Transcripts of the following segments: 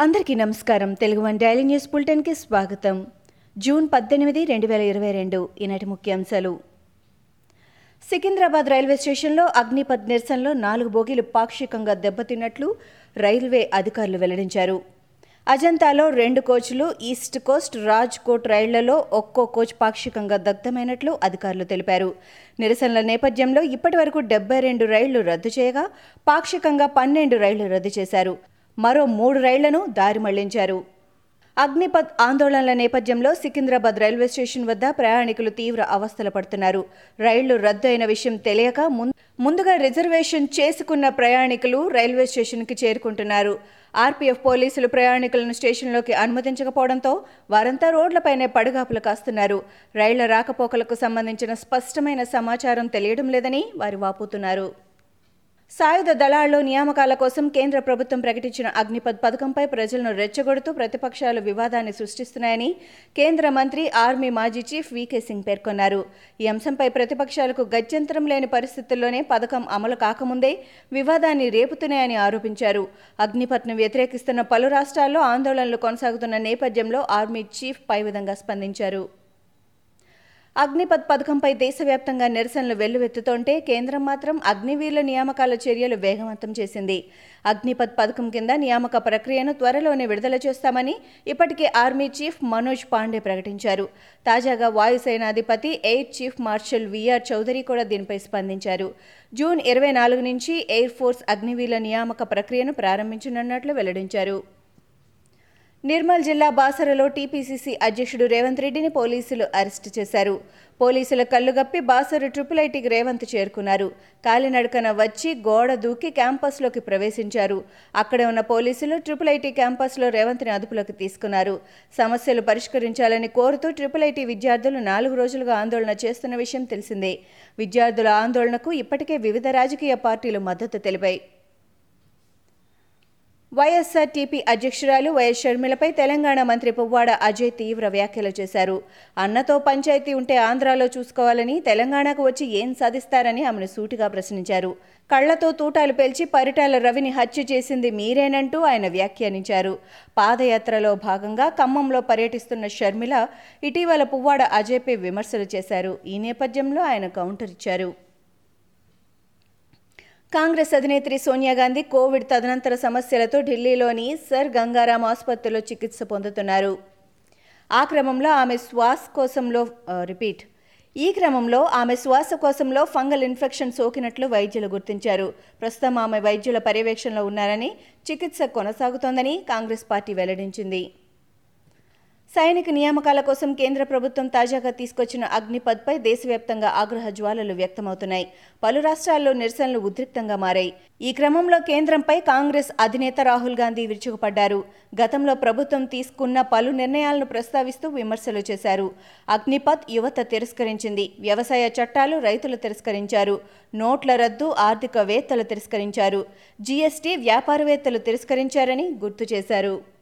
అందరికీ నమస్కారం. Telugu one daily news బులెటిన్కి స్వాగతం. జూన్ పద్దెనిమిది రెండు వేల ఇరవై రెండు ఈనాటి ముఖ్యాంశాలు. సికింద్రాబాద్ రైల్వే స్టేషన్లో అగ్నిపథ్ నిరసనలో నాలుగు బోగీలు పాక్షికంగా దెబ్బతిన్నట్లు రైల్వే అధికారులు వెల్లడించారు. అజంతాలో రెండు కోచ్లు ఈస్ట్ కోస్ట్ రాజ్కోట్ రైళ్ళలో ఒక్కో కోచ్ పాక్షికంగా దగ్ధమైనట్లు అధికారులు తెలిపారు. నిరసనల నేపథ్యంలో ఇప్పటి వరకు డెబ్బై రెండు రైళ్ళు రద్దు చేయగా పాక్షికంగా పన్నెండు రైళ్ళు రద్దు చేశారు. మరో మూడు రైళ్ళను దారి మళ్ళించారు. అగ్నిపథ్ ఆందోళనల నేపథ్యంలో సికింద్రాబాద్ రైల్వే స్టేషన్ వద్ద ప్రయాణికులు తీవ్ర అవస్థలు పడుతున్నారు. రైళ్ళు రద్దు అయిన విషయం తెలియక ముందుగా రిజర్వేషన్ చేసుకున్న ప్రయాణికులు రైల్వే స్టేషన్కి చేరుకుంటున్నారు. ఆర్పీఎఫ్ పోలీసులు ప్రయాణికులను స్టేషన్లోకి అనుమతించకపోవడంతో వారంతా రోడ్లపైనే పడుగాపులు కాస్తున్నారు. రైళ్ళ రాకపోకలకు సంబంధించిన స్పష్టమైన సమాచారం తెలియడం లేదని వారు వాపోతున్నారు. సాయుధ దళాల్లో నియామకాల కోసం కేంద్ర ప్రభుత్వం ప్రకటించిన అగ్నిపథ్ పథకంపై ప్రజలను రెచ్చగొడుతూ ప్రతిపక్షాలు వివాదాన్ని సృష్టిస్తున్నాయని కేంద్ర మంత్రి ఆర్మీ మాజీ చీఫ్ వీకే సింగ్ పేర్కొన్నారు. ఈ అంశంపై ప్రతిపక్షాలకు గత్యంతరం లేని పరిస్థితుల్లోనే పథకం అమలు కాకముందే వివాదాన్ని రేపుతున్నాయని ఆరోపించారు. అగ్నిపథ్ను వ్యతిరేకిస్తున్న పలు రాష్ట్రాల్లో ఆందోళనలు కొనసాగుతున్న నేపథ్యంలో ఆర్మీ చీఫ్ పై విధంగా స్పందించారు. అగ్నిపథ్ పథకంపై దేశవ్యాప్తంగా నిరసనలు వెల్లువెత్తుతుంటే కేంద్రం మాత్రం అగ్నివీరుల నియామకాల చర్యలు వేగవంతం చేసింది. అగ్నిపథ్ పథకం కింద నియామక ప్రక్రియను త్వరలోనే విడుదల చేస్తామని ఇప్పటికే ఆర్మీ చీఫ్ మనోజ్ పాండే ప్రకటించారు. తాజాగా వాయుసేనాధిపతి air chief marshal VR Chaudhary కూడా దీనిపై స్పందించారు. జూన్ ఇరవై నాలుగు నుంచి ఎయిర్ ఫోర్స్ అగ్నివీరుల నియామక ప్రక్రియను ప్రారంభించనున్నట్లు వెల్లడించారు. నిర్మల్ జిల్లా బాసరలో టీపీసీసీ అధ్యక్షుడు రేవంత్ రెడ్డిని పోలీసులు అరెస్టు చేశారు. పోలీసుల కళ్ళుగప్పి బాసరు ట్రిపుల్ ఐటీకి రేవంత్ చేరుకున్నారు. కాలినడకన వచ్చి గోడ దూకి క్యాంపస్లోకి ప్రవేశించారు. అక్కడే ఉన్న పోలీసులు ట్రిపుల్ ఐటీ క్యాంపస్లో రేవంత్ని అదుపులోకి తీసుకున్నారు. సమస్యలు పరిష్కరించాలని కోరుతూ ట్రిపుల్ ఐటీ విద్యార్థులు నాలుగు రోజులుగా ఆందోళన చేస్తున్న విషయం తెలిసిందే. విద్యార్థుల ఆందోళనకు ఇప్పటికే వివిధ రాజకీయ పార్టీలు మద్దతు తెలిపాయి. వైఎస్ఆర్టీపీ అధ్యక్షురాలు వైఎస్ షర్మిలపై తెలంగాణ మంత్రి పువ్వాడ అజయ్ తీవ్ర వ్యాఖ్యలు చేశారు. అన్నతో పంచాయతీ ఉంటే ఆంధ్రాలో చూసుకోవాలని తెలంగాణకు వచ్చి ఏం సాధిస్తారని ఆమెను సూటిగా ప్రశ్నించారు. కళ్ళతో తూటాలు పేల్చి పరిటాల రవిని హత్య చేసింది మీరేనంటూ ఆయన వ్యాఖ్యానించారు. పాదయాత్రలో భాగంగా ఖమ్మంలో పర్యటిస్తున్న షర్మిల ఇటీవల పువ్వాడ అజయ్పై విమర్శలు చేశారు. ఈ నేపథ్యంలో ఆయన కౌంటర్ ఇచ్చారు. కాంగ్రెస్ అధినేత్రి సోనియా గాంధీ కోవిడ్ తదనంతర సమస్యలతో ఢిల్లీలోని సర్ గంగారాం ఆసుపత్రిలో చికిత్స పొందుతున్నారు. ఆ క్రమంలో ఆమె శ్వాస కోసంలో రిపీట్. ఈ క్రమంలో ఆమె శ్వాసకోశంలో ఫంగల్ ఇన్ఫెక్షన్ సోకినట్లు వైద్యులు గుర్తించారు. ప్రస్తుతం ఆమె వైద్యుల పర్యవేక్షణలో ఉన్నారని చికిత్స కొనసాగుతోందని కాంగ్రెస్ పార్టీ వెల్లడించింది. సైనిక నియామకాల కోసం కేంద్ర ప్రభుత్వం తాజాగా తీసుకొచ్చిన అగ్నిపథ్పై దేశవ్యాప్తంగా ఆగ్రహ జ్వాలలు వ్యక్తమవుతున్నాయి. పలు రాష్ట్రాల్లో నిరసనలు ఉద్రిక్తంగా మారాయి. ఈ క్రమంలో కేంద్రంపై కాంగ్రెస్ అధినేత రాహుల్ గాంధీ విరుచుకుపడ్డారు. గతంలో ప్రభుత్వం తీసుకున్న పలు నిర్ణయాలను ప్రస్తావిస్తూ విమర్శలు చేశారు. అగ్నిపథ్ యువత తిరస్కరించింది. వ్యవసాయ చట్టాలు రైతులు తిరస్కరించారు. నోట్ల రద్దు ఆర్థికవేత్తలు తిరస్కరించారు. జీఎస్టీ వ్యాపారవేత్తలు తిరస్కరించారని గుర్తు చేశారు.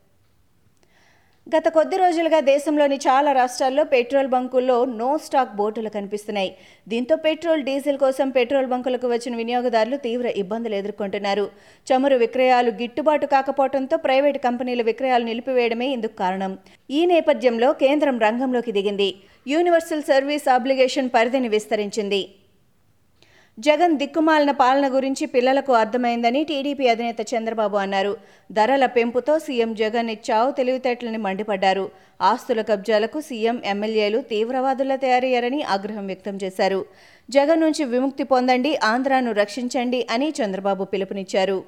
గత కొద్ది రోజులుగా దేశంలోని చాలా రాష్ట్రాల్లో పెట్రోల్ బంకుల్లో నో స్టాక్ బోర్డులు కనిపిస్తున్నాయి. దీంతో పెట్రోల్ డీజిల్ కోసం పెట్రోల్ బంకులకు వచ్చిన వినియోగదారులు తీవ్ర ఇబ్బందులు ఎదుర్కొంటున్నారు. చమురు విక్రయాలు గిట్టుబాటు కాకపోవడంతో ప్రైవేటు కంపెనీల విక్రయాలు నిలిపివేయడమే ఇందుకు కారణం. ఈ నేపథ్యంలో కేంద్రం రంగంలోకి దిగింది. యూనివర్సల్ సర్వీస్ అబ్లిగేషన్ పరిధిని విస్తరించింది. జగన్ దిక్కుమాలిన పాలన గురించి పిల్లలకు అర్థమైందని టీడీపీ అధినేత చంద్రబాబు అన్నారు. ధరల పెంపుతో సీఎం జగన్ ఇచ్చావు తెలివితేటలని మండిపడ్డారు. ఆస్తుల కబ్జాలకు సీఎం ఎమ్మెల్యేలు తీవ్రవాదుల తయారయ్యారని ఆగ్రహం వ్యక్తం చేశారు. జగన్ నుంచి విముక్తి పొందండి ఆంధ్రాను రక్షించండి అని చంద్రబాబు పిలుపునిచ్చారు.